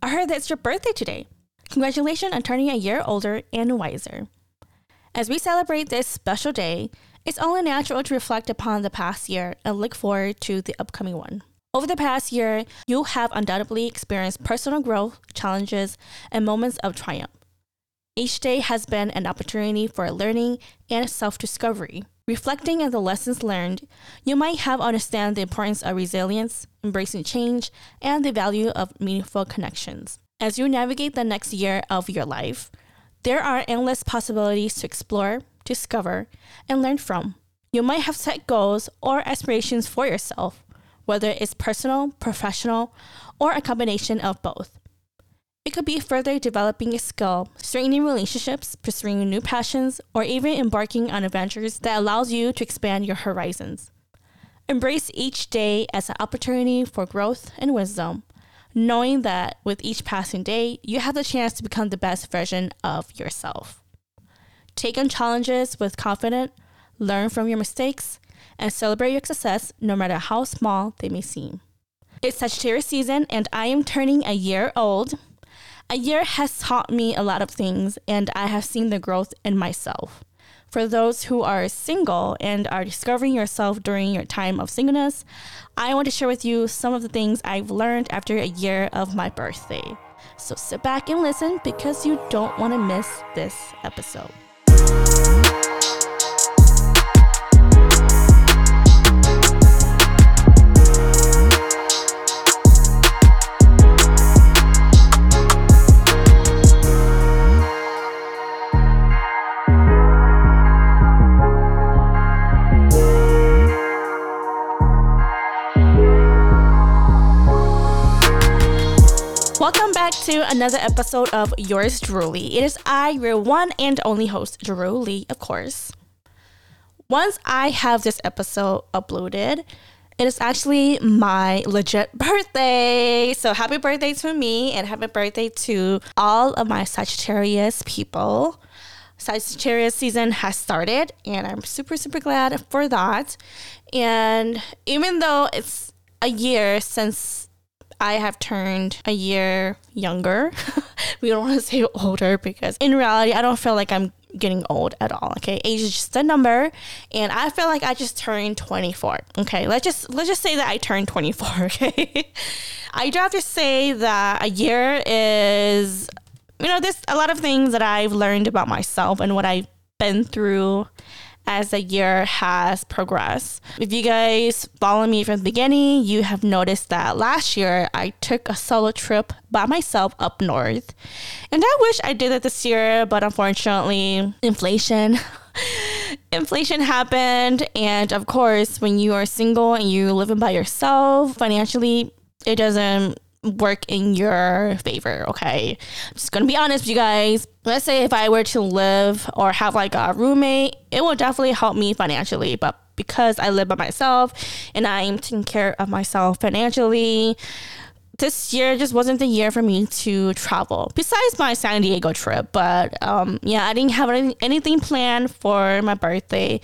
I heard that it's your birthday today. Congratulations on turning a year older and wiser. As we celebrate this special day, it's only natural to reflect upon the past year and look forward to the upcoming one. Over the past year, you have undoubtedly experienced personal growth, challenges, and moments of triumph. Each day has been an opportunity for learning and self discovery. Reflecting on the lessons learned, you might have understand the importance of resilience, embracing change, and the value of meaningful connections. As you navigate the next year of your life, there are endless possibilities to explore, discover, and learn from. You might have set goals or aspirations for yourself, whether it's personal, professional, or a combination of both. It could be further developing a skill, strengthening relationships, pursuing new passions, or even embarking on adventures that allows you to expand your horizons. Embrace each day as an opportunity for growth and wisdom, knowing that with each passing day, you have the chance to become the best version of yourself. Take on challenges with confidence, learn from your mistakes, and celebrate your success no matter how small they may seem. It's Sagittarius season, and I am turning a year old. A year has taught me a lot of things, and I have seen the growth in myself. For those who are single and are discovering yourself during your time of singleness, I want to share with you some of the things I've learned after a year of my birthday. So sit back and listen because you don't want to miss this episode. To another episode of Yours Truly. It is I, your one and only host, Lee, of course. Once I have this episode uploaded, it is actually my legit birthday. So happy birthday to me and happy birthday to all of my Sagittarius people. Sagittarius season has started and I'm super, super glad for that. And even though it's a year since I have turned a year younger. we don't want to say older because in reality, I don't feel like I'm getting old at all. Okay, age is just a number, and I feel like I just turned 24. Okay, let's just let's just say that I turned 24. Okay, I do have to say that a year is, you know, there's a lot of things that I've learned about myself and what I've been through as the year has progressed. If you guys follow me from the beginning, you have noticed that last year I took a solo trip by myself up north. And I wish I did it this year, but unfortunately, inflation. inflation happened and of course when you are single and you're living by yourself financially it doesn't work in your favor, okay? I'm just gonna be honest with you guys. Let's say if I were to live or have like a roommate, it will definitely help me financially, but because I live by myself and I'm taking care of myself financially, this year just wasn't the year for me to travel. Besides my San Diego trip, but um, yeah, I didn't have any, anything planned for my birthday.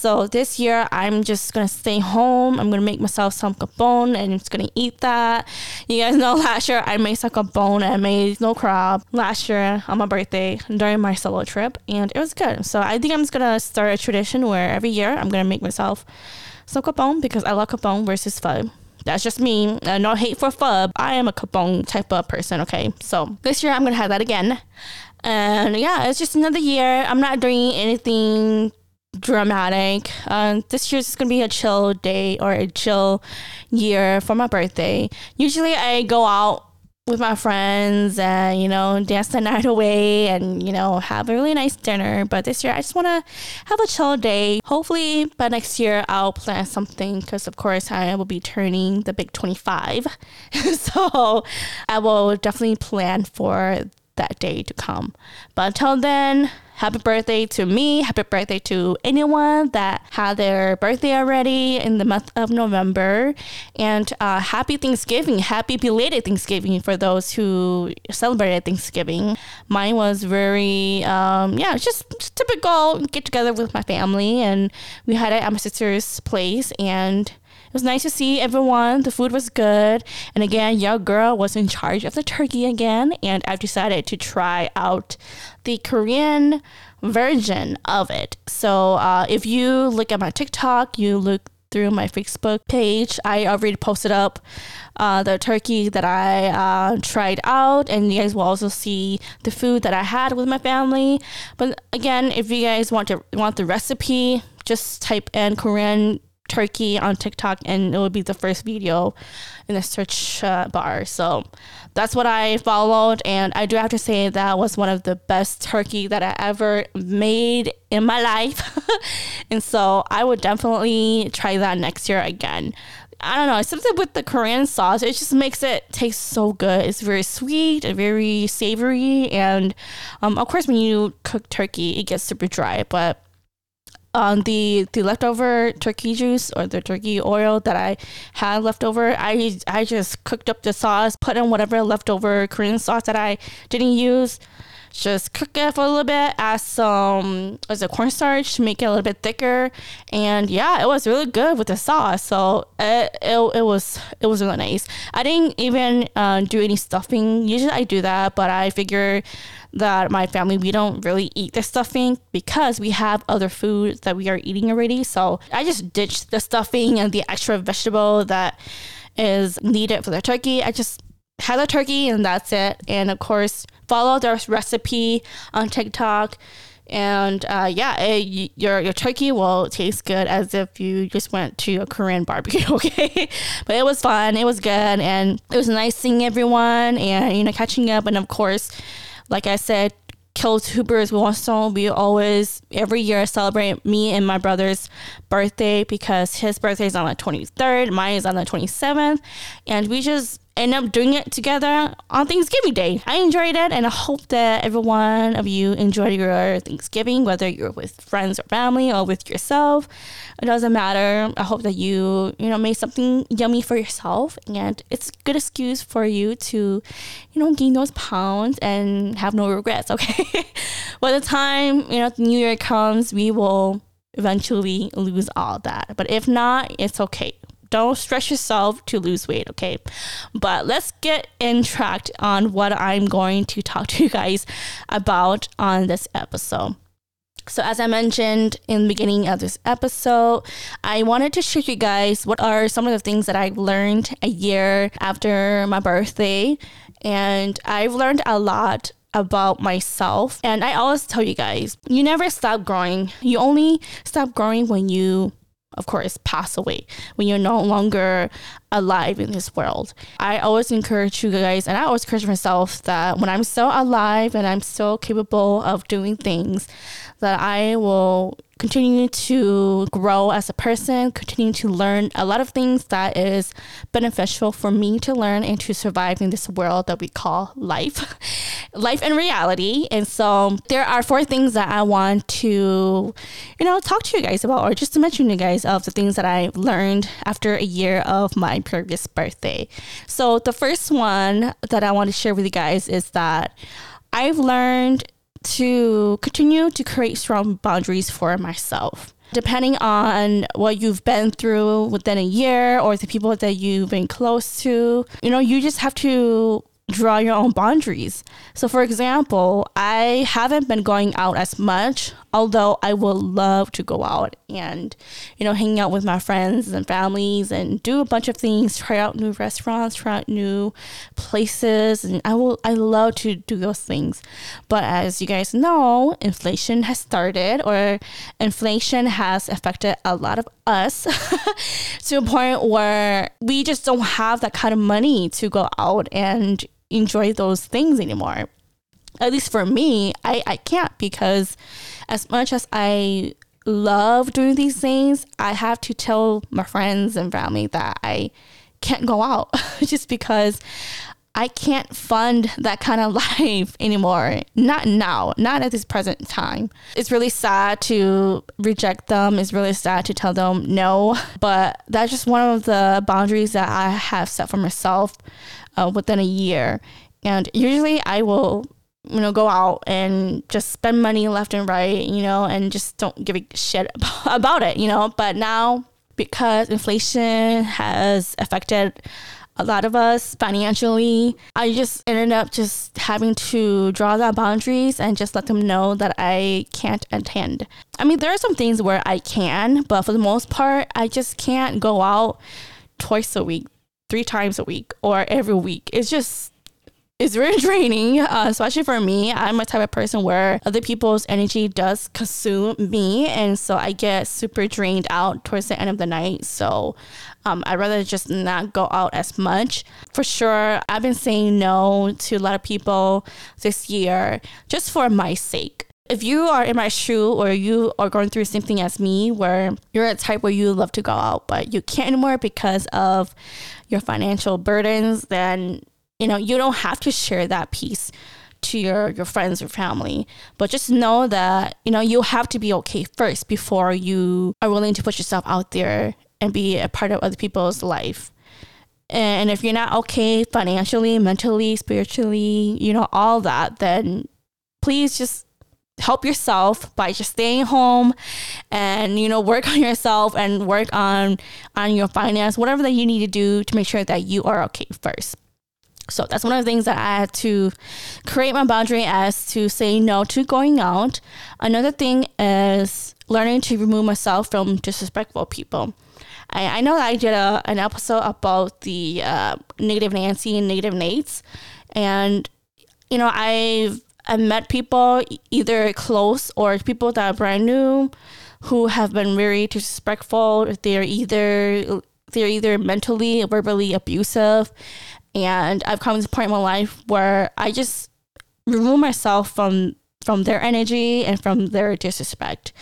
So this year, I'm just gonna stay home. I'm gonna make myself some capon and just gonna eat that. You guys know last year I made some capon and I made no crab last year on my birthday during my solo trip, and it was good. So I think I'm just gonna start a tradition where every year I'm gonna make myself some capon because I love capon versus pho. That's just me. Uh, no hate for pho. I am a capon type of person. Okay, so this year I'm gonna have that again. And yeah, it's just another year. I'm not doing anything dramatic. Uh, this year's gonna be a chill day or a chill year for my birthday. Usually, I go out with my friends and you know dance the night away and you know have a really nice dinner but this year i just want to have a chill day hopefully by next year i'll plan something because of course i will be turning the big 25 so i will definitely plan for that day to come but until then happy birthday to me. Happy birthday to anyone that had their birthday already in the month of November. And uh, happy Thanksgiving. Happy belated Thanksgiving for those who celebrated Thanksgiving. Mine was very, um, yeah, just, just typical get together with my family. And we had it at my sister's place. And it was nice to see everyone. The food was good. And again, your girl was in charge of the turkey again. And I've decided to try out the Korean version of it. So uh, if you look at my TikTok, you look through my Facebook page. I already posted up uh, the turkey that I uh, tried out, and you guys will also see the food that I had with my family. But again, if you guys want to want the recipe, just type in Korean turkey on TikTok, and it will be the first video in the search uh, bar. So that's what I followed, and I do have to say that was one of the best turkey that I ever made in my life. and so I would definitely try that next year again. I don't know, something with the Korean sauce. It just makes it taste so good. It's very sweet and very savory. And um, of course, when you cook turkey, it gets super dry. But um, the the leftover turkey juice or the turkey oil that I had left over, I I just cooked up the sauce, put in whatever leftover Korean sauce that I didn't use, just cook it for a little bit, add some as a cornstarch to make it a little bit thicker, and yeah, it was really good with the sauce. So it it, it was it was really nice. I didn't even uh, do any stuffing. Usually I do that, but I figure that my family we don't really eat the stuffing because we have other foods that we are eating already. So I just ditched the stuffing and the extra vegetable that is needed for the turkey. I just had the turkey and that's it. And of course, follow their recipe on TikTok. And uh, yeah, it, your your turkey will taste good as if you just went to a Korean barbecue. Okay, but it was fun. It was good, and it was nice seeing everyone and you know catching up. And of course, like I said, Kiltubers also we always every year celebrate me and my brother's birthday because his birthday is on the 23rd, mine is on the 27th, and we just end up doing it together on Thanksgiving Day. I enjoyed it and I hope that everyone of you enjoyed your Thanksgiving, whether you're with friends or family or with yourself. It doesn't matter. I hope that you, you know, made something yummy for yourself and it's a good excuse for you to, you know, gain those pounds and have no regrets, okay? By the time, you know, the new year comes, we will eventually lose all that. But if not, it's okay don't stress yourself to lose weight, okay? But let's get in track on what I'm going to talk to you guys about on this episode. So, as I mentioned in the beginning of this episode, I wanted to show you guys what are some of the things that I've learned a year after my birthday. And I've learned a lot about myself. And I always tell you guys, you never stop growing. You only stop growing when you of course, pass away. When you're no longer alive in this world. I always encourage you guys, and I always encourage myself that when I'm still alive and I'm still capable of doing things, that I will continue to grow as a person, continue to learn a lot of things that is beneficial for me to learn and to survive in this world that we call life, life and reality. And so um, there are four things that I want to, you know, talk to you guys about, or just to mention you guys of the things that I learned after a year of my previous birthday. So the first one that I want to share with you guys is that I've learned to continue to create strong boundaries for myself. Depending on what you've been through within a year or the people that you've been close to, you know, you just have to draw your own boundaries. So, for example, I haven't been going out as much, although I would love to go out and, you know, hang out with my friends and families and do a bunch of things, try out new restaurants, try out new places. And I will, I love to do those things. But as you guys know, inflation has started or inflation has affected a lot of us to a point where we just don't have that kind of money to go out and enjoy those things anymore. At least for me, I, I can't because as much as I love doing these things, I have to tell my friends and family that I can't go out just because I can't fund that kind of life anymore. Not now, not at this present time. It's really sad to reject them. It's really sad to tell them no. But that's just one of the boundaries that I have set for myself uh, within a year. And usually I will, you know, go out and just spend money left and right, you know, and just don't give a shit about it, you know. But now because inflation has affected a lot of us financially. I just ended up just having to draw that boundaries and just let them know that I can't attend. I mean, there are some things where I can, but for the most part, I just can't go out twice a week, three times a week, or every week. It's just it's very draining, uh, especially for me. I'm a type of person where other people's energy does consume me, and so I get super drained out towards the end of the night. So um, I'd rather just not go out as much. For sure, I've been saying no to a lot of people this year just for my sake if you are in my shoe or you are going through the same thing as me where you're a type where you love to go out but you can't anymore because of your financial burdens then you know, you don't have to share that piece to your your friends or family but just know that you know you have to be okay first before you are willing to put yourself out there and be a part of other people's life. And if you're not okay financially mentally spiritually you know all that then please just help yourself by just staying home and you know work on yourself and work on on your finance whatever that you need to do to make sure that you are okay first so that's one of the things that I had to create my boundary as to say no to going out. Another thing is learning to remove myself from disrespectful people. I, I know that I did a, an episode about the uh, negative Nancy and negative Nates, and you know I've I've met people either close or people that are brand new who have been very disrespectful. They're either they're either mentally or verbally abusive and I've come to a point in my life where I just remove myself from from their energy and from their disrespect.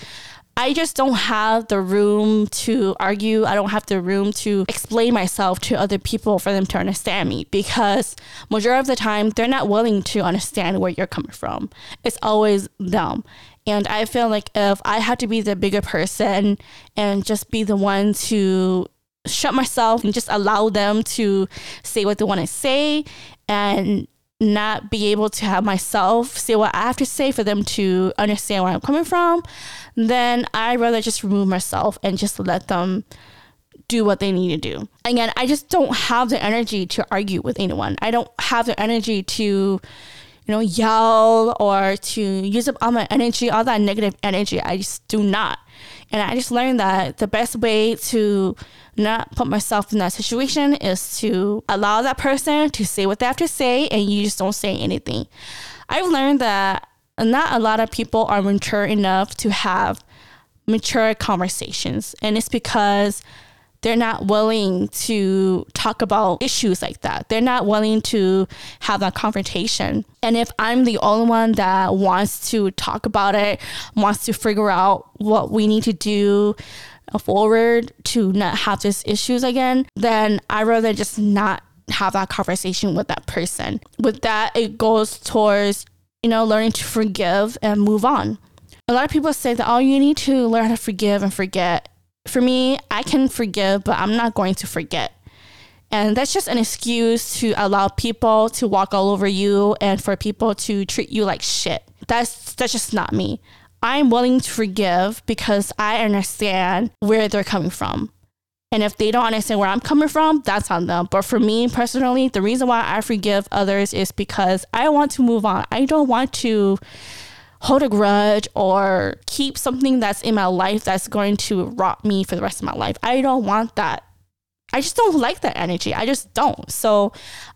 I just don't have the room to argue. I don't have the room to explain myself to other people for them to understand me because majority of the time they're not willing to understand where you're coming from. It's always them. And I feel like if I had to be the bigger person and just be the one to shut myself and just allow them to say what they want to say and not be able to have myself say what I have to say for them to understand where I'm coming from, then I'd rather just remove myself and just let them do what they need to do. Again, I just don't have the energy to argue with anyone. I don't have the energy to, you know, yell or to use up all my energy, all that negative energy. I just do not. And I just learned that the best way to not put myself in that situation is to allow that person to say what they have to say and you just don't say anything. I've learned that not a lot of people are mature enough to have mature conversations. And it's because they're not willing to talk about issues like that. They're not willing to have that confrontation. And if I'm the only one that wants to talk about it, wants to figure out what we need to do forward to not have these issues again, then I'd rather just not have that conversation with that person. With that, it goes towards, you know, learning to forgive and move on. A lot of people say that, oh, you need to learn how to forgive and forget for me, I can forgive, but I'm not going to forget. And that's just an excuse to allow people to walk all over you and for people to treat you like shit. That's that's just not me. I'm willing to forgive because I understand where they're coming from. And if they don't understand where I'm coming from, that's on them. But for me personally, the reason why I forgive others is because I want to move on. I don't want to hold a grudge or keep something that's in my life that's going to rot me for the rest of my life. I don't want that. I just don't like that energy. I just don't. So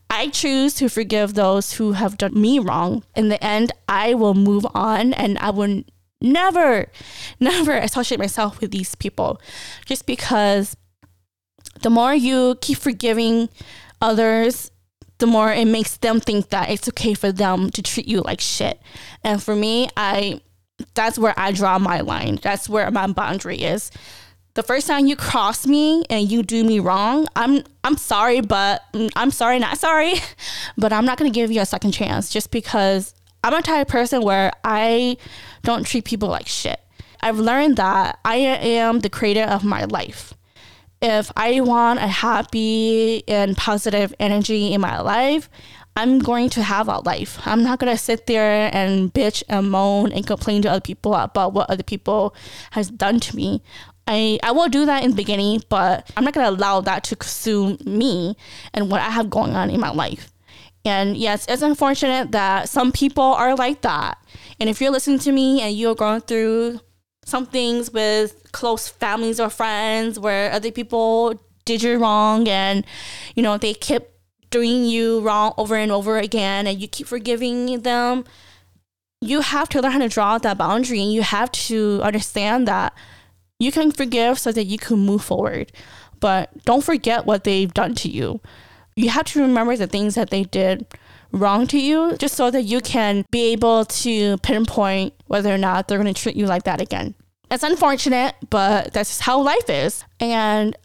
I choose to forgive those who have done me wrong. In the end, I will move on and I will never, never associate myself with these people just because the more you keep forgiving others the more it makes them think that it's okay for them to treat you like shit. And for me, I that's where I draw my line. That's where my boundary is. The first time you cross me and you do me wrong, I'm I'm sorry, but mm, I'm sorry, not sorry, but I'm not gonna give you a second chance just because I'm a type of person where I don't treat people like shit. I've learned that I am the creator of my life if I want a happy and positive energy in my life, I'm going to have a life. I'm not going to sit there and bitch and moan and complain to other people about what other people has done to me. I I, will do that in the beginning, but I'm not going to allow that to consume me and what I have going on in my life. And yes, it's unfortunate that some people are like that. And if you're listening to me and you're going through some things with close families or friends where other people did you wrong and, you know, they kept doing you wrong over and over again and you keep forgiving them, you have to learn how to draw that boundary and you have to understand that you can forgive so that you can move forward. But don't forget what they've done to you you have to remember the things that they did wrong to you just so that you can be able to pinpoint whether or not they're going to treat you like that again. It's unfortunate, but that's how life is. And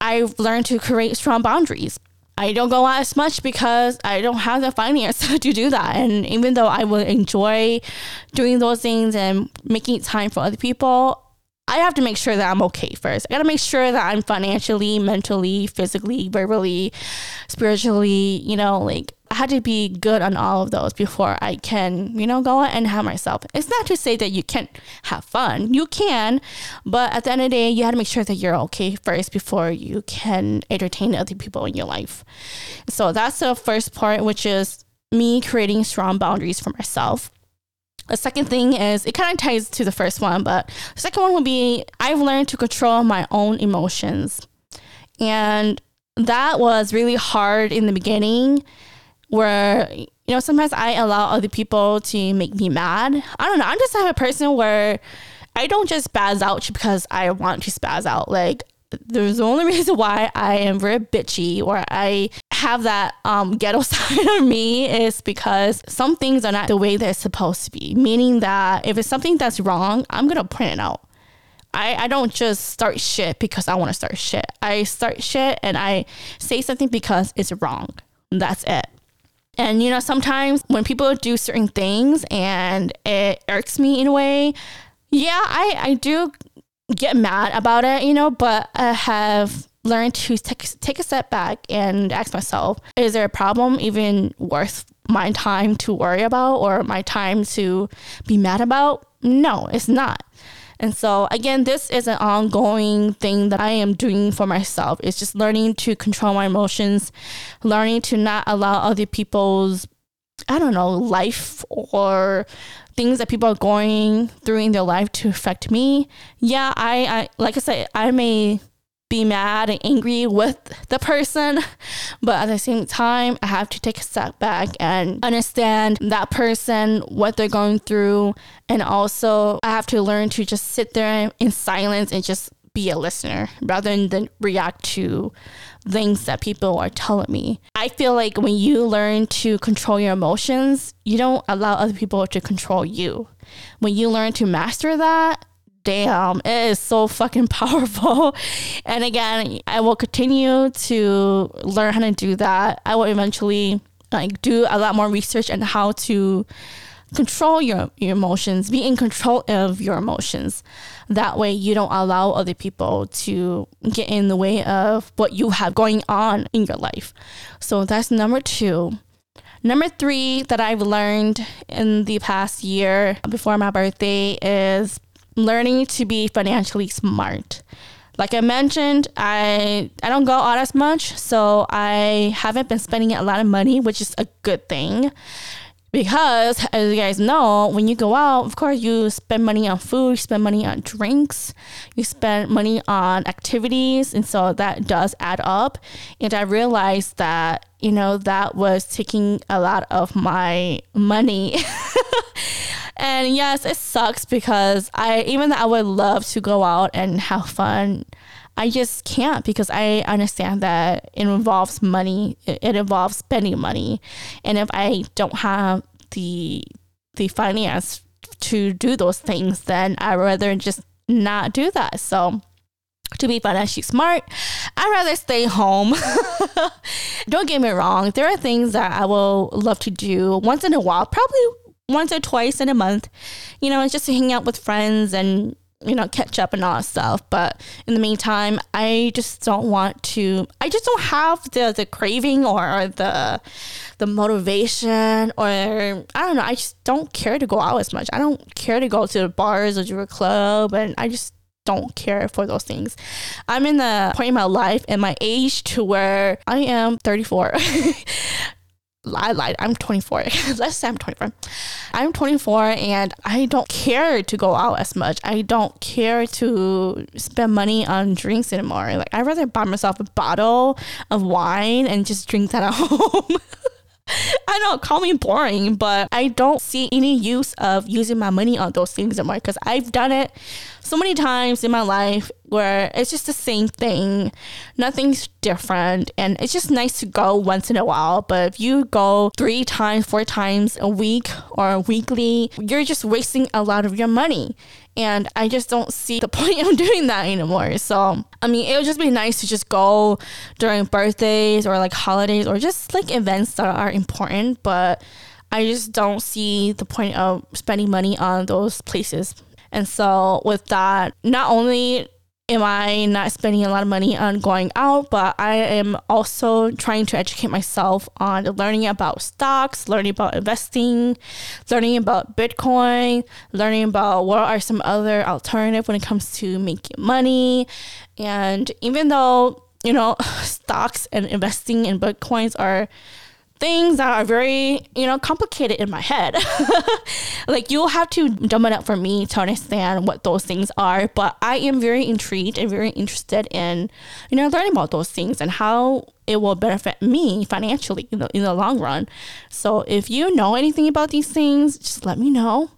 I've learned to create strong boundaries. I don't go out as much because I don't have the finance to do that. And even though I will enjoy doing those things and making time for other people, I have to make sure that I'm okay first. I got to make sure that I'm financially, mentally, physically, verbally, spiritually, you know, like I had to be good on all of those before I can, you know, go out and have myself. It's not to say that you can't have fun. You can, but at the end of the day, you have to make sure that you're okay first before you can entertain other people in your life. So that's the first part, which is me creating strong boundaries for myself. The second thing is it kind of ties to the first one, but the second one would be I've learned to control my own emotions. And that was really hard in the beginning where you know sometimes I allow other people to make me mad. I don't know. I'm just the type of person where I don't just spaz out because I want to spaz out. Like there's the only reason why I am very bitchy or I have that um, ghetto side of me is because some things are not the way they're supposed to be. Meaning that if it's something that's wrong, I'm gonna point it out. I, I don't just start shit because I want to start shit. I start shit and I say something because it's wrong. That's it. And you know, sometimes when people do certain things and it irks me in a way, yeah, I, I do get mad about it, you know, but I have learn to take, take a step back and ask myself, is there a problem even worth my time to worry about or my time to be mad about? No, it's not. And so again, this is an ongoing thing that I am doing for myself. It's just learning to control my emotions, learning to not allow other people's I don't know, life or things that people are going through in their life to affect me. Yeah, I, I like I said, I may be mad and angry with the person. But at the same time, I have to take a step back and understand that person, what they're going through. And also, I have to learn to just sit there in silence and just be a listener rather than react to things that people are telling me. I feel like when you learn to control your emotions, you don't allow other people to control you. When you learn to master that, damn, it is so fucking powerful. And again, I will continue to learn how to do that. I will eventually like do a lot more research on how to control your, your emotions, be in control of your emotions. That way you don't allow other people to get in the way of what you have going on in your life. So that's number two. Number three that I've learned in the past year before my birthday is learning to be financially smart. Like I mentioned, I I don't go out as much, so I haven't been spending a lot of money, which is a good thing. Because as you guys know, when you go out, of course you spend money on food, you spend money on drinks, you spend money on activities, and so that does add up. And I realized that, you know, that was taking a lot of my money. And yes, it sucks because I even though I would love to go out and have fun, I just can't because I understand that it involves money. It involves spending money, and if I don't have the the finance to do those things, then I'd rather just not do that. So to be financially smart, I'd rather stay home. Don't get me wrong, there are things that I will love to do once in a while, probably once or twice in a month. You know, it's just to hang out with friends and you know catch up and all that stuff. But in the meantime, I just don't want to. I just don't have the the craving or the the motivation or I don't know. I just don't care to go out as much. I don't care to go to the bars or to a club, and I just don't care for those things. I'm in the point in my life and my age to where I am 34. I lied. I'm 24. Let's say I'm 24. I'm 24 and I don't care to go out as much. I don't care to spend money on drinks anymore. Like I'd rather buy myself a bottle of wine and just drink that at home. I know, call me boring, but I don't see any use of using my money on those things anymore because I've done it so many times in my life where it's just the same thing. Nothing's different. And it's just nice to go once in a while. But if you go three times, four times a week or weekly, you're just wasting a lot of your money. And I just don't see the point of doing that anymore. So, I mean, it would just be nice to just go during birthdays or like holidays or just like events that are important. But I just don't see the point of spending money on those places and so with that, not only am I not spending a lot of money on going out, but I am also trying to educate myself on learning about stocks, learning about investing, learning about Bitcoin, learning about what are some other alternative when it comes to making money. And even though, you know, stocks and investing in Bitcoins are things that are very, you know, complicated in my head. like you'll have to dumb it up for me to understand what those things are. But I am very intrigued and very interested in, you know, learning about those things and how it will benefit me financially in the, in the long run. So if you know anything about these things, just let me know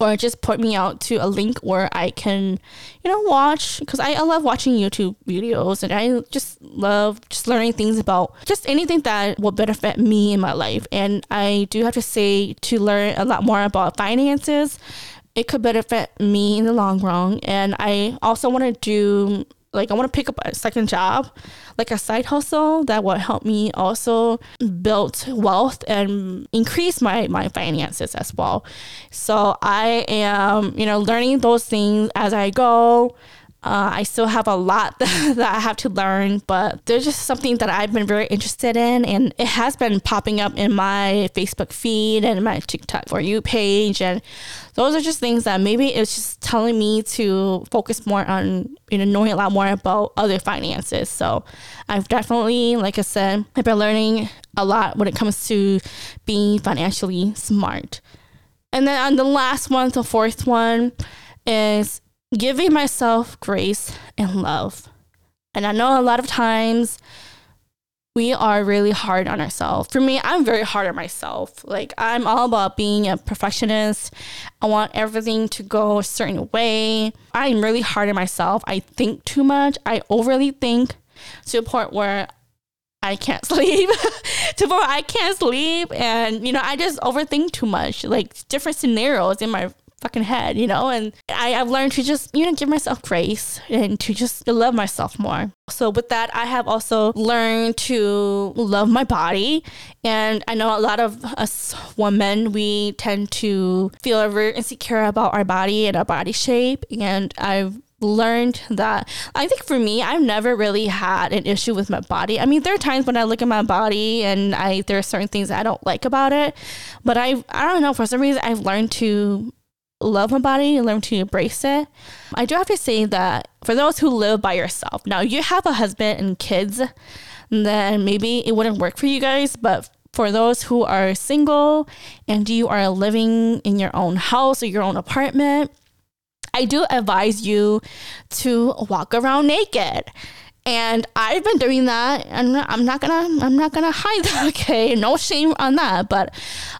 or just put me out to a link where I can, you know, watch because I, I love watching YouTube videos and I just love just learning things about just anything that will benefit me in my life. And I do have to say to learn a lot more about finances, it could benefit me in the long run. And I also want to do like I want to pick up a second job, like a side hustle that will help me also build wealth and increase my my finances as well. So I am, you know, learning those things as I go. Uh, I still have a lot that I have to learn, but there's just something that I've been very interested in, and it has been popping up in my Facebook feed and my TikTok for you page, and those are just things that maybe it's just telling me to focus more on you know knowing a lot more about other finances. So I've definitely, like I said, I've been learning a lot when it comes to being financially smart. And then on the last one, the fourth one is giving myself grace and love. And I know a lot of times we are really hard on ourselves. For me, I'm very hard on myself. Like, I'm all about being a perfectionist. I want everything to go a certain way. I'm really hard on myself. I think too much. I overly think to a point where I can't sleep. to where I can't sleep. And, you know, I just overthink too much. Like, different scenarios in my fucking head, you know? And I, I've learned to just, you know, give myself grace and to just love myself more. So with that, I have also learned to love my body. And I know a lot of us women, we tend to feel very insecure about our body and our body shape. And I've learned that I think for me, I've never really had an issue with my body. I mean, there are times when I look at my body and I there are certain things I don't like about it, but I I don't know for some reason I've learned to love my body and learn to embrace it. I do have to say that for those who live by yourself, now you have a husband and kids, then maybe it wouldn't work for you guys, but for those who are single and you are living in your own house or your own apartment, I do advise you to walk around naked. And I've been doing that, and I'm not gonna, I'm not gonna hide that. Okay, no shame on that. But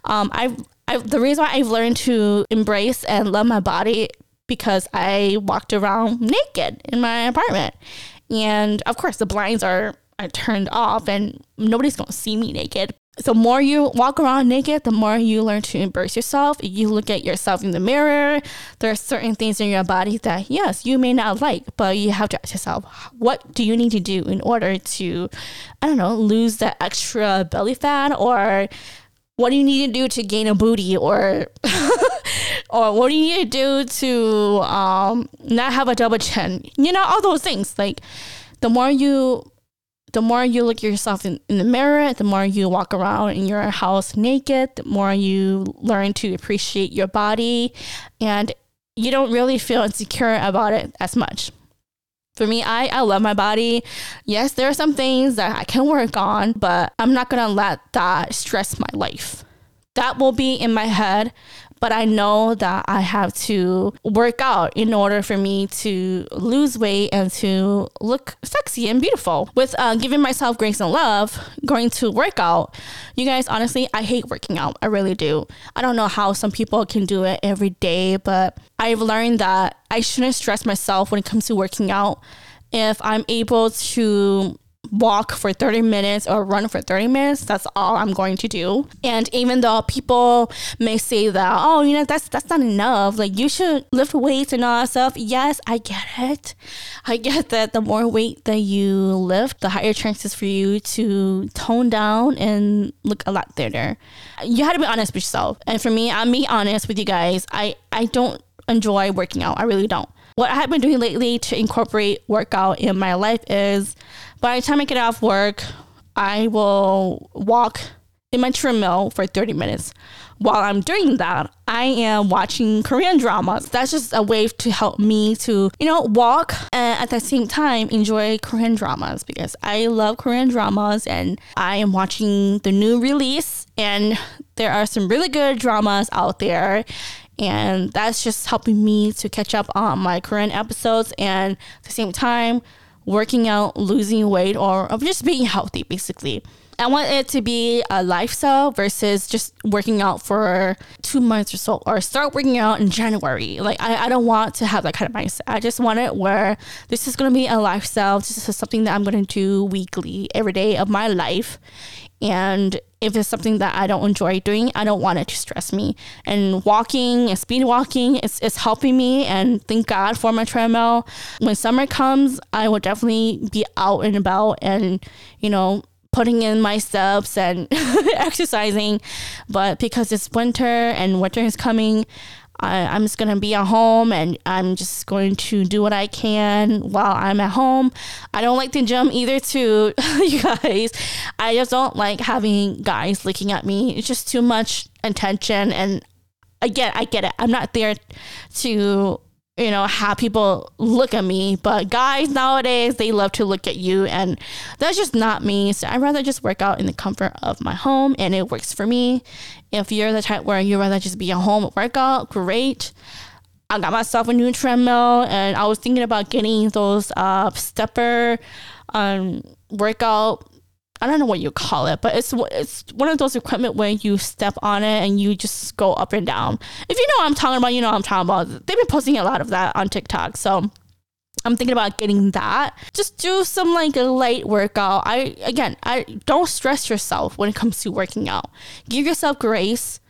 um, I've I, the reason why I've learned to embrace and love my body because I walked around naked in my apartment. And of course, the blinds are, are turned off and nobody's going to see me naked. The more you walk around naked, the more you learn to embrace yourself. You look at yourself in the mirror. There are certain things in your body that, yes, you may not like, but you have to ask yourself, what do you need to do in order to, I don't know, lose that extra belly fat or what do you need to do to gain a booty or or what do you need to do to um, not have a double chin? You know all those things. Like the more you the more you look yourself in, in the mirror the more you walk around in your house naked the more you learn to appreciate your body. And you don't really feel insecure about it as much. For me, I, I love my body. Yes, there are some things that I can work on, but I'm not gonna let that stress my life. That will be in my head but I know that I have to work out in order for me to lose weight and to look sexy and beautiful. With uh, giving myself grace and love, going to work out, you guys, honestly, I hate working out. I really do. I don't know how some people can do it every day, but I've learned that I shouldn't stress myself when it comes to working out. If I'm able to walk for 30 minutes or run for 30 minutes that's all i'm going to do. And even though people may say that oh you know that's that's not enough like you should lift weights and all that stuff. Yes i get it. I get that the more weight that you lift the higher chances for you to tone down and look a lot thinner. You have to be honest with yourself. And for me i'm being honest with you guys. I i don't enjoy working out. I really don't. What I've been doing lately to incorporate workout in my life is by the time I get off work, I will walk in my treadmill for 30 minutes. While I'm doing that, I am watching Korean dramas. That's just a way to help me to, you know, walk and at the same time enjoy Korean dramas because I love Korean dramas and I am watching the new release and there are some really good dramas out there and that's just helping me to catch up on my current episodes and at the same time working out, losing weight, or just being healthy basically. I want it to be a lifestyle versus just working out for two months or so, or start working out in January. Like, I, I don't want to have that kind of mindset. I just want it where this is going to be a lifestyle. This is something that I'm going to do weekly, every day of my life. And if it's something that I don't enjoy doing, I don't want it to stress me. And walking and speed walking is, is helping me. And thank God for my treadmill. When summer comes, I will definitely be out and about and, you know, putting in my steps and exercising. But because it's winter and winter is coming, I, am just gonna be at home and I'm just going to do what I can while I'm at home. I don't like the gym either, too, you guys. I just don't like having guys looking at me. It's just too much attention. And again, I get it. I'm not there to you know, have people look at me. But guys nowadays, they love to look at you, and that's just not me. So I'd rather just work out in the comfort of my home, and it works for me. If you're the type where you rather just be at home workout, great. I got myself a new treadmill, and I was thinking about getting those uh, stepper um, workout I don't know what you call it, but it's it's one of those equipment where you step on it and you just go up and down. If you know what I'm talking about, you know what I'm talking about. They've been posting a lot of that on TikTok, so I'm thinking about getting that. Just do some like a light workout. I again, I don't stress yourself when it comes to working out. Give yourself grace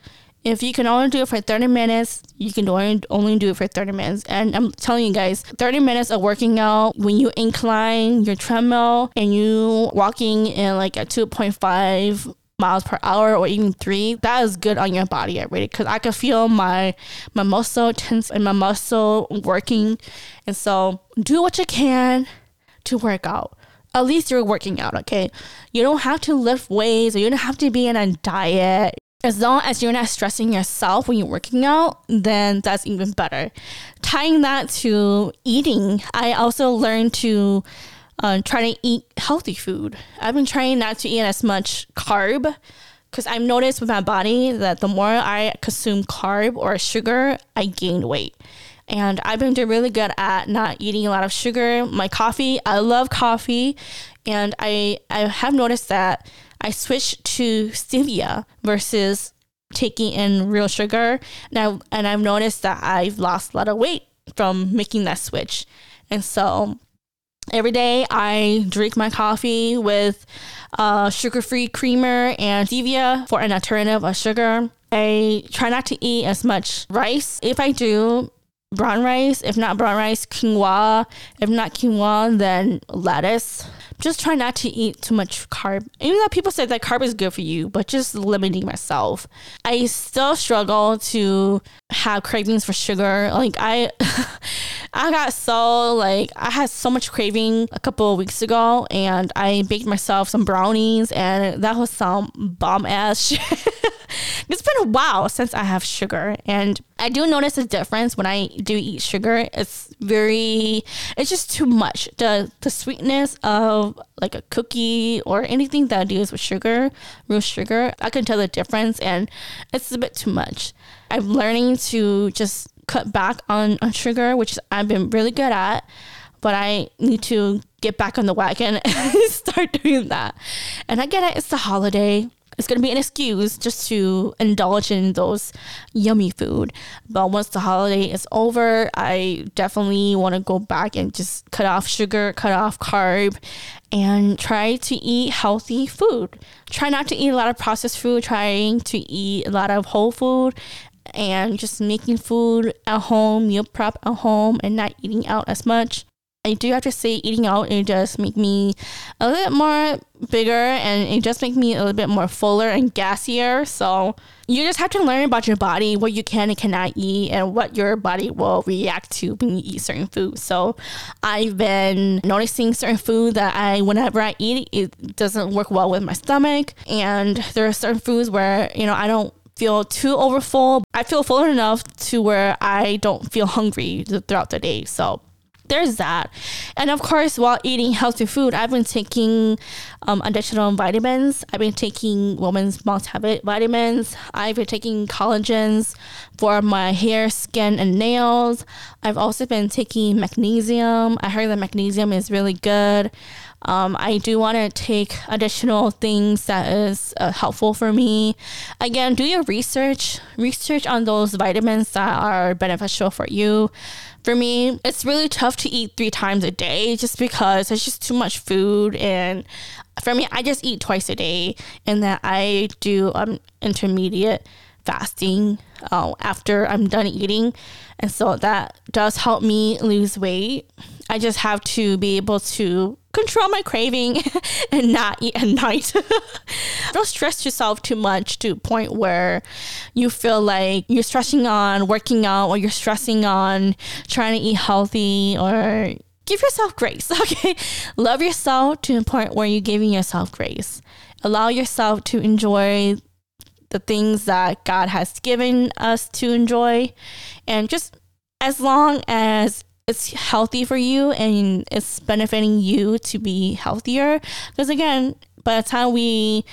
if you can only do it for 30 minutes, you can only, only do it for 30 minutes. And I'm telling you guys, 30 minutes of working out when you incline your treadmill and you walking in like a 2.5 miles per hour or even three, that is good on your body already. Cause I can feel my my muscle tense and my muscle working. And so do what you can to work out at least you're working out, okay? You don't have to lift weights or you don't have to be in a diet as long as you're not stressing yourself when you're working out, then that's even better. Tying that to eating, I also learned to uh, try to eat healthy food. I've been trying not to eat as much carb because I've noticed with my body that the more I consume carb or sugar, I gain weight. And I've been doing really good at not eating a lot of sugar. My coffee, I love coffee, and I I have noticed that I switched to stevia versus taking in real sugar. Now, and I've noticed that I've lost a lot of weight from making that switch. And so every day I drink my coffee with uh, sugar free creamer and stevia for an alternative of sugar. I try not to eat as much rice. If I do, brown rice. If not brown rice, quinoa. If not quinoa, then lettuce just try not to eat too much carb. Even though people say that carb is good for you, but just limiting myself. I still struggle to have cravings for sugar. Like I I got so like I had so much craving a couple of weeks ago and I baked myself some brownies and that was some bomb ass shit. it's been a while since I have sugar, and I do notice a difference when I do eat sugar. It's very, it's just too much. The the sweetness of like a cookie or anything that deals with sugar, real sugar, I can tell the difference, and it's a bit too much. I'm learning to just cut back on, on sugar, which I've been really good at, but I need to get back on the wagon and start doing that. And I get it, it's the holiday. It's gonna be an excuse just to indulge in those yummy food. But once the holiday is over, I definitely want to go back and just cut off sugar, cut off carb, and try to eat healthy food. Try not to eat a lot of processed food, trying to eat a lot of whole food and just making food at home, meal prep at home, and not eating out as much. I do have to say, eating out it does make me a little bit more bigger, and it just make me a little bit more fuller and gassier. So you just have to learn about your body, what you can and cannot eat, and what your body will react to when you eat certain foods. So I've been noticing certain food that I, whenever I eat, it doesn't work well with my stomach, and there are certain foods where you know I don't feel too overfull. I feel full enough to where I don't feel hungry throughout the day. So there's that. And of course, while eating healthy food, I've been taking um, additional vitamins. I've been taking women's multivitamin vitamins. I've been taking collagens for my hair, skin, and nails. I've also been taking magnesium. I heard that magnesium is really good. Um, I do want to take additional things that is uh, helpful for me. Again, do your research. Research on those vitamins that are beneficial for you. For me, it's really tough to eat three times a day just because it's just too much food. And for me, I just eat twice a day, and then I do um, intermediate fasting uh, after I'm done eating. And so that does help me lose weight. I just have to be able to control my craving and not eat at night. Don't stress yourself too much to a point where you feel like you're stressing on working out or you're stressing on trying to eat healthy or give yourself grace, okay? Love yourself to a point where you're giving yourself grace. Allow yourself to enjoy the things that God has given us to enjoy and just as long as it's healthy for you and it's benefiting you to be healthier. Because again, by the time we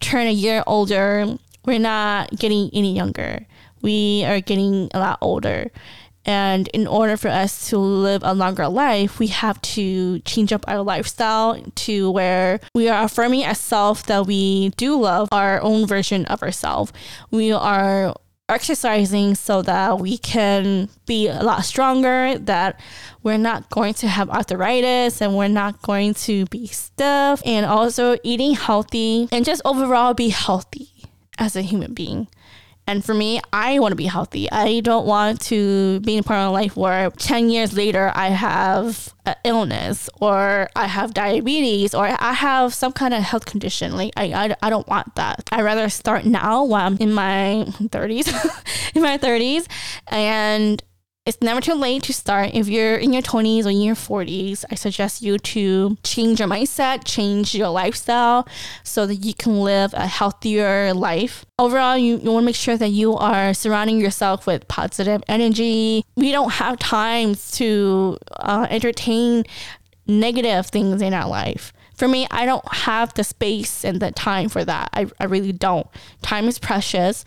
turn a year older, we're not getting any younger. We are getting a lot older. And in order for us to live a longer life, we have to change up our lifestyle to where we are affirming ourselves that we do love our own version of ourselves. We are exercising so that we can be a lot stronger, that we're not going to have arthritis and we're not going to be stiff, and also eating healthy and just overall be healthy as a human being. And for me, I want to be healthy. I don't want to be in a part of my life where 10 years later I have an illness or I have diabetes or I have some kind of health condition. Like, I, I, I don't want that. i rather start now while I'm in my 30s, in my 30s, and it's never too late to start. If you're in your 20s or in your 40s, I suggest you to change your mindset, change your lifestyle so that you can live a healthier life. Overall, you, you want to make sure that you are surrounding yourself with positive energy. We don't have time to uh, entertain negative things in our life for me, I don't have the space and the time for that. I, I really don't. Time is precious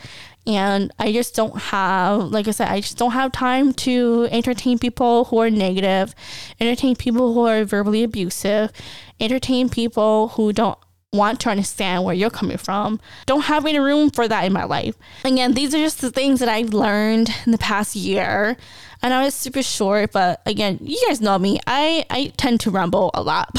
and I just don't have, like I said, I just don't have time to entertain people who are negative, entertain people who are verbally abusive, entertain people who don't want to understand where you're coming from. Don't have any room for that in my life. Again, these are just the things that I've learned in the past year. I was super short, but again, you guys know me. I, I tend to ramble a lot.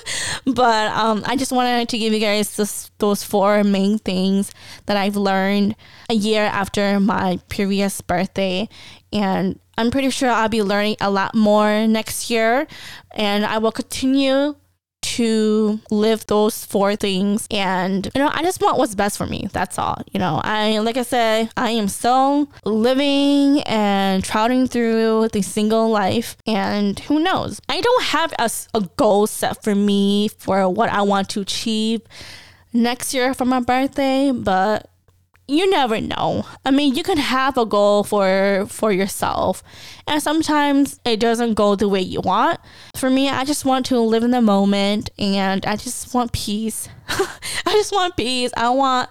but um, I just wanted to give you guys this, those four main things that I've learned a year after my previous birthday. And I'm pretty sure I'll be learning a lot more next year. And I will continue to live those four things and you know i just want what's best for me. That's all you know. I like i said i am still living and trotting through the single life and who knows? I don't have a, a goal set for me for what i want to achieve next year for my birthday but you never know. I mean, you can have a goal for for yourself, and sometimes it doesn't go the way you want. For me, I just want to live in the moment, and I just want peace. I just want peace. I want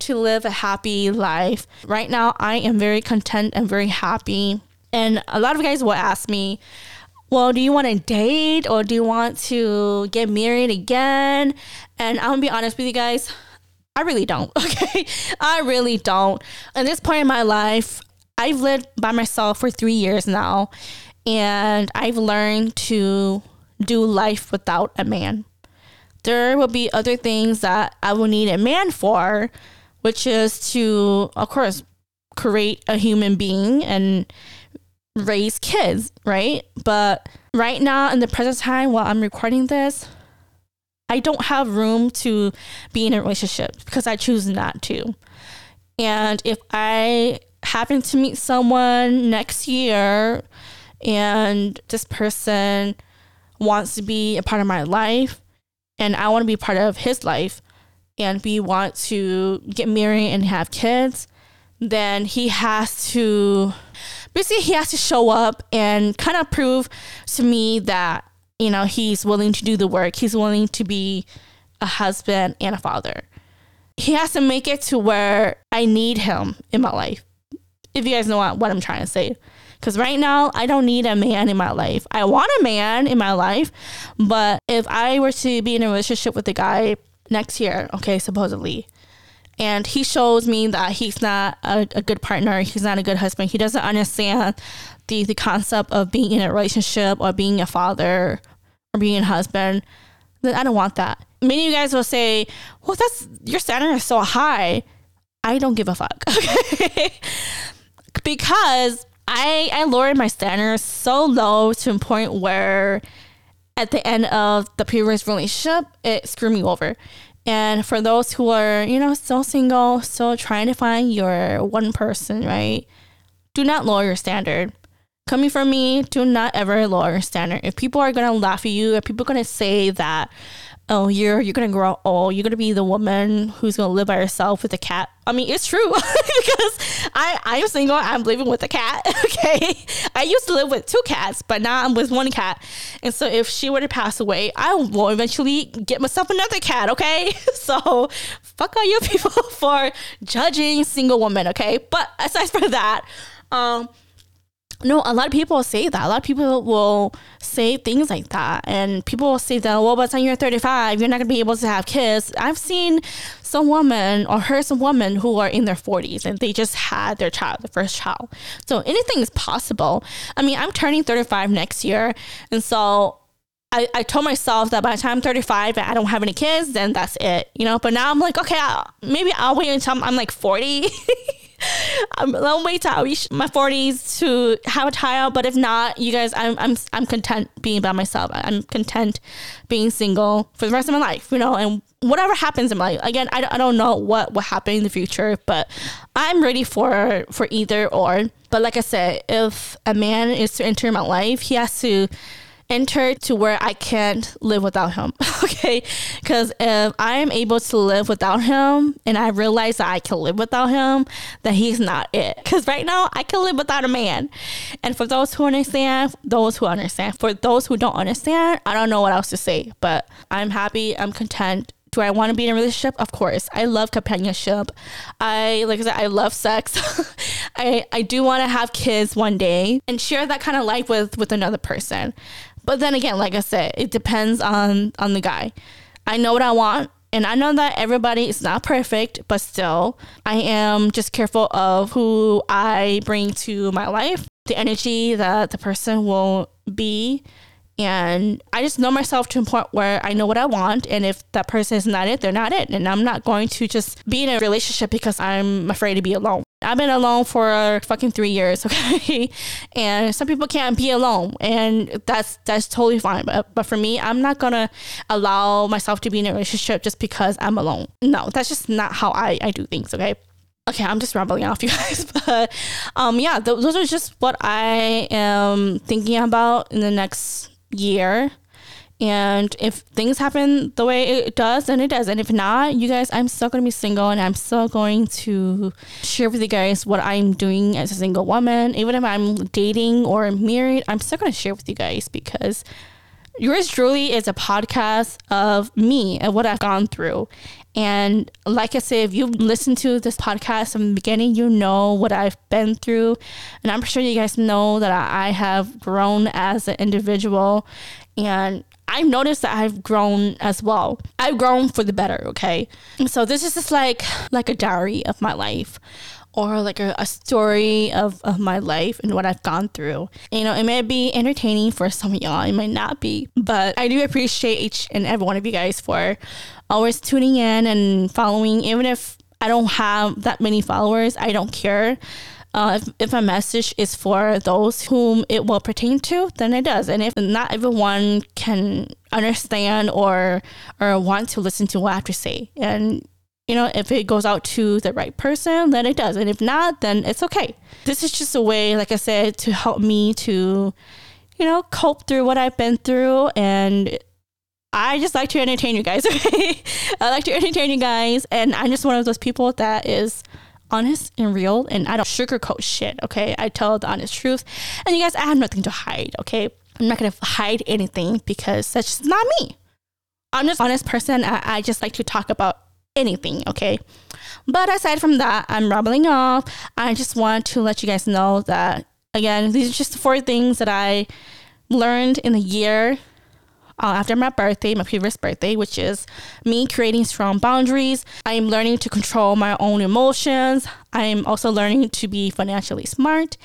to live a happy life. Right now, I am very content and very happy. And a lot of guys will ask me, well, do you want to date or do you want to get married again? And I'm gonna be honest with you guys, I really don't. Okay. I really don't. At this point in my life, I've lived by myself for three years now, and I've learned to do life without a man. There will be other things that I will need a man for, which is to, of course, create a human being and raise kids, right? But right now, in the present time, while I'm recording this, I don't have room to be in a relationship because I choose not to. And if I happen to meet someone next year and this person wants to be a part of my life and I want to be part of his life and we want to get married and have kids, then he has to basically he has to show up and kind of prove to me that you know he's willing to do the work. He's willing to be a husband and a father. He has to make it to where i need him in my life if you guys know what, what i'm trying to say. Because right now i don't need a man in my life. I want a man in my life but if i were to be in a relationship with a guy next year okay supposedly and he shows me that he's not a, a, good partner. He's not a good husband. He doesn't understand the, the concept of being in a relationship or being a father or being a husband. Then i don't want that. Many of you guys will say well that's your standard is so high. I don't give a fuck. Okay because i i lowered my standards so low to a point where at the end of the previous relationship it screwed me over and for those who are, you know, still single, still trying to find your one person, right? Do not lower your standard. Coming from me, do not ever lower your standard. If people are gonna laugh at you, if people are gonna say that oh, you're you're gonna grow old. You're gonna be the woman who's gonna live by herself with a cat. I mean, it's true because I I'm single. I'm living with a cat. Okay, I used to live with two cats, but now I'm with one cat. And so if she were to pass away, I will eventually get myself another cat. Okay, so fuck all you people for judging single women. Okay, but aside from that, um no, a lot of people say that. A lot of people will say things like that. And people will say that, well, by the time you're 35, you're not going to be able to have kids. I've seen some women or heard some women who are in their 40s and they just had their child, the first child. So anything is possible. I mean, I'm turning 35 next year. And so I, I told myself that by the time I'm 35 and I don't have any kids, then that's it, you know. But now I'm like, okay, I'll, maybe I'll wait until I'm, I'm like 40 I'm, I'll wait till I reach my 40s to have a child. But if not, you guys, I'm, I'm, I'm content being by myself. I'm content being single for the rest of my life, you know, and whatever happens in my life. Again, I, I don't know what will happen in the future, but I'm ready for, for either or. But like I said, if a man is to enter my life, he has to enter to where I can't live without him. okay. Because if I am able to live without him and I realize that I can live without him, then he's not it. Because right now I can live without a man. And for those who understand, those who understand. For those who don't understand, I don't know what else to say. But I'm happy, I'm content. Do I want to be in a relationship? Of course. I love companionship. I like I said, I love sex. I I do want to have kids one day and share that kind of life with with another person. But then again, like I said, it depends on on the guy. I know what I want. And I know that everybody is not perfect, but still, I am just careful of who I bring to my life, the energy that the person will be and I just know myself to a point where I know what I want. And if that person is not it, they're not it. And I'm not going to just be in a relationship because I'm afraid to be alone. I've been alone for fucking three years, okay? and some people can't be alone, and that's that's totally fine. But but for me, I'm not gonna allow myself to be in a relationship just because I'm alone. No, that's just not how I, I do things, okay? okay, I'm just rambling off, you guys. But um, yeah, th- those are just what I am thinking about in the next year. And if things happen the way it does, then it does. And if not, you guys, I'm still going to be single and I'm still going to share with you guys what I'm doing as a single woman. Even if I'm dating or married, I'm still going to share with you guys because yours truly is a podcast of me and what I've gone through. And like I said, if you've listened to this podcast from the beginning, you know what I've been through. And I'm sure you guys know that I have grown as an individual. And I've noticed that I've grown as well. I've grown for the better, okay? So this is just like like a diary of my life or like a, a story of, of my life and what I've gone through. You know, it may be entertaining for some of y'all, it might not be, but I do appreciate each and every one of you guys for always tuning in and following, even if I don't have that many followers, I don't care. Uh, if, if a message is for those whom it will pertain to, then it does. And if not everyone can understand or or want to listen to what I have to say, and you know, if it goes out to the right person, then it does. And if not, then it's okay. This is just a way, like I said, to help me to, you know, cope through what I've been through. And I just like to entertain you guys, okay? I like to entertain you guys. And I'm just one of those people that is honest and real. And I don't sugarcoat shit, okay? I tell the honest truth. And you guys, I have nothing to hide, okay? I'm not to hide anything because that's just not me. I'm just honest person. I, I just like to talk about anything, okay? But aside from that, I'm rambling off. I just want to let you guys know that, again, these are just four things that I learned in the year uh, after my birthday, my previous birthday, which is me creating strong boundaries. I am learning to control my own emotions. I am also learning to be financially smart.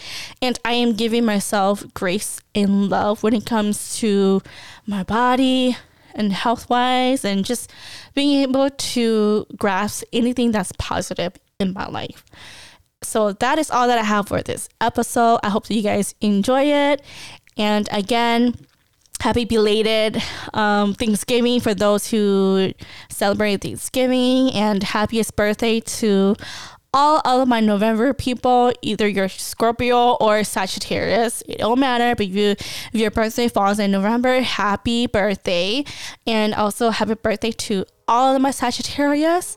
And I am giving myself grace and love when it comes to my body, and health wise, and just being able to grasp anything that's positive in my life. So that is all that I have for this episode. I hope that you guys enjoy it. And again, happy belated um, Thanksgiving for those who celebrate Thanksgiving, and happiest birthday to all of my November people, either you're Scorpio or Sagittarius, it don't matter. But you, if your birthday falls in November, happy birthday. And also happy birthday to all of my Sagittarius.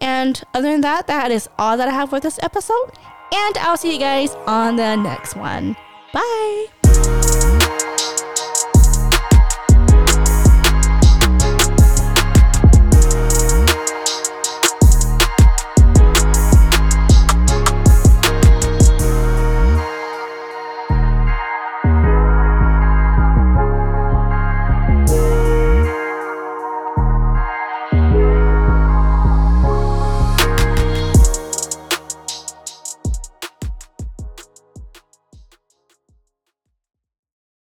And other than that, that is all that I have for this episode. And I'll see you guys on the next one. Bye.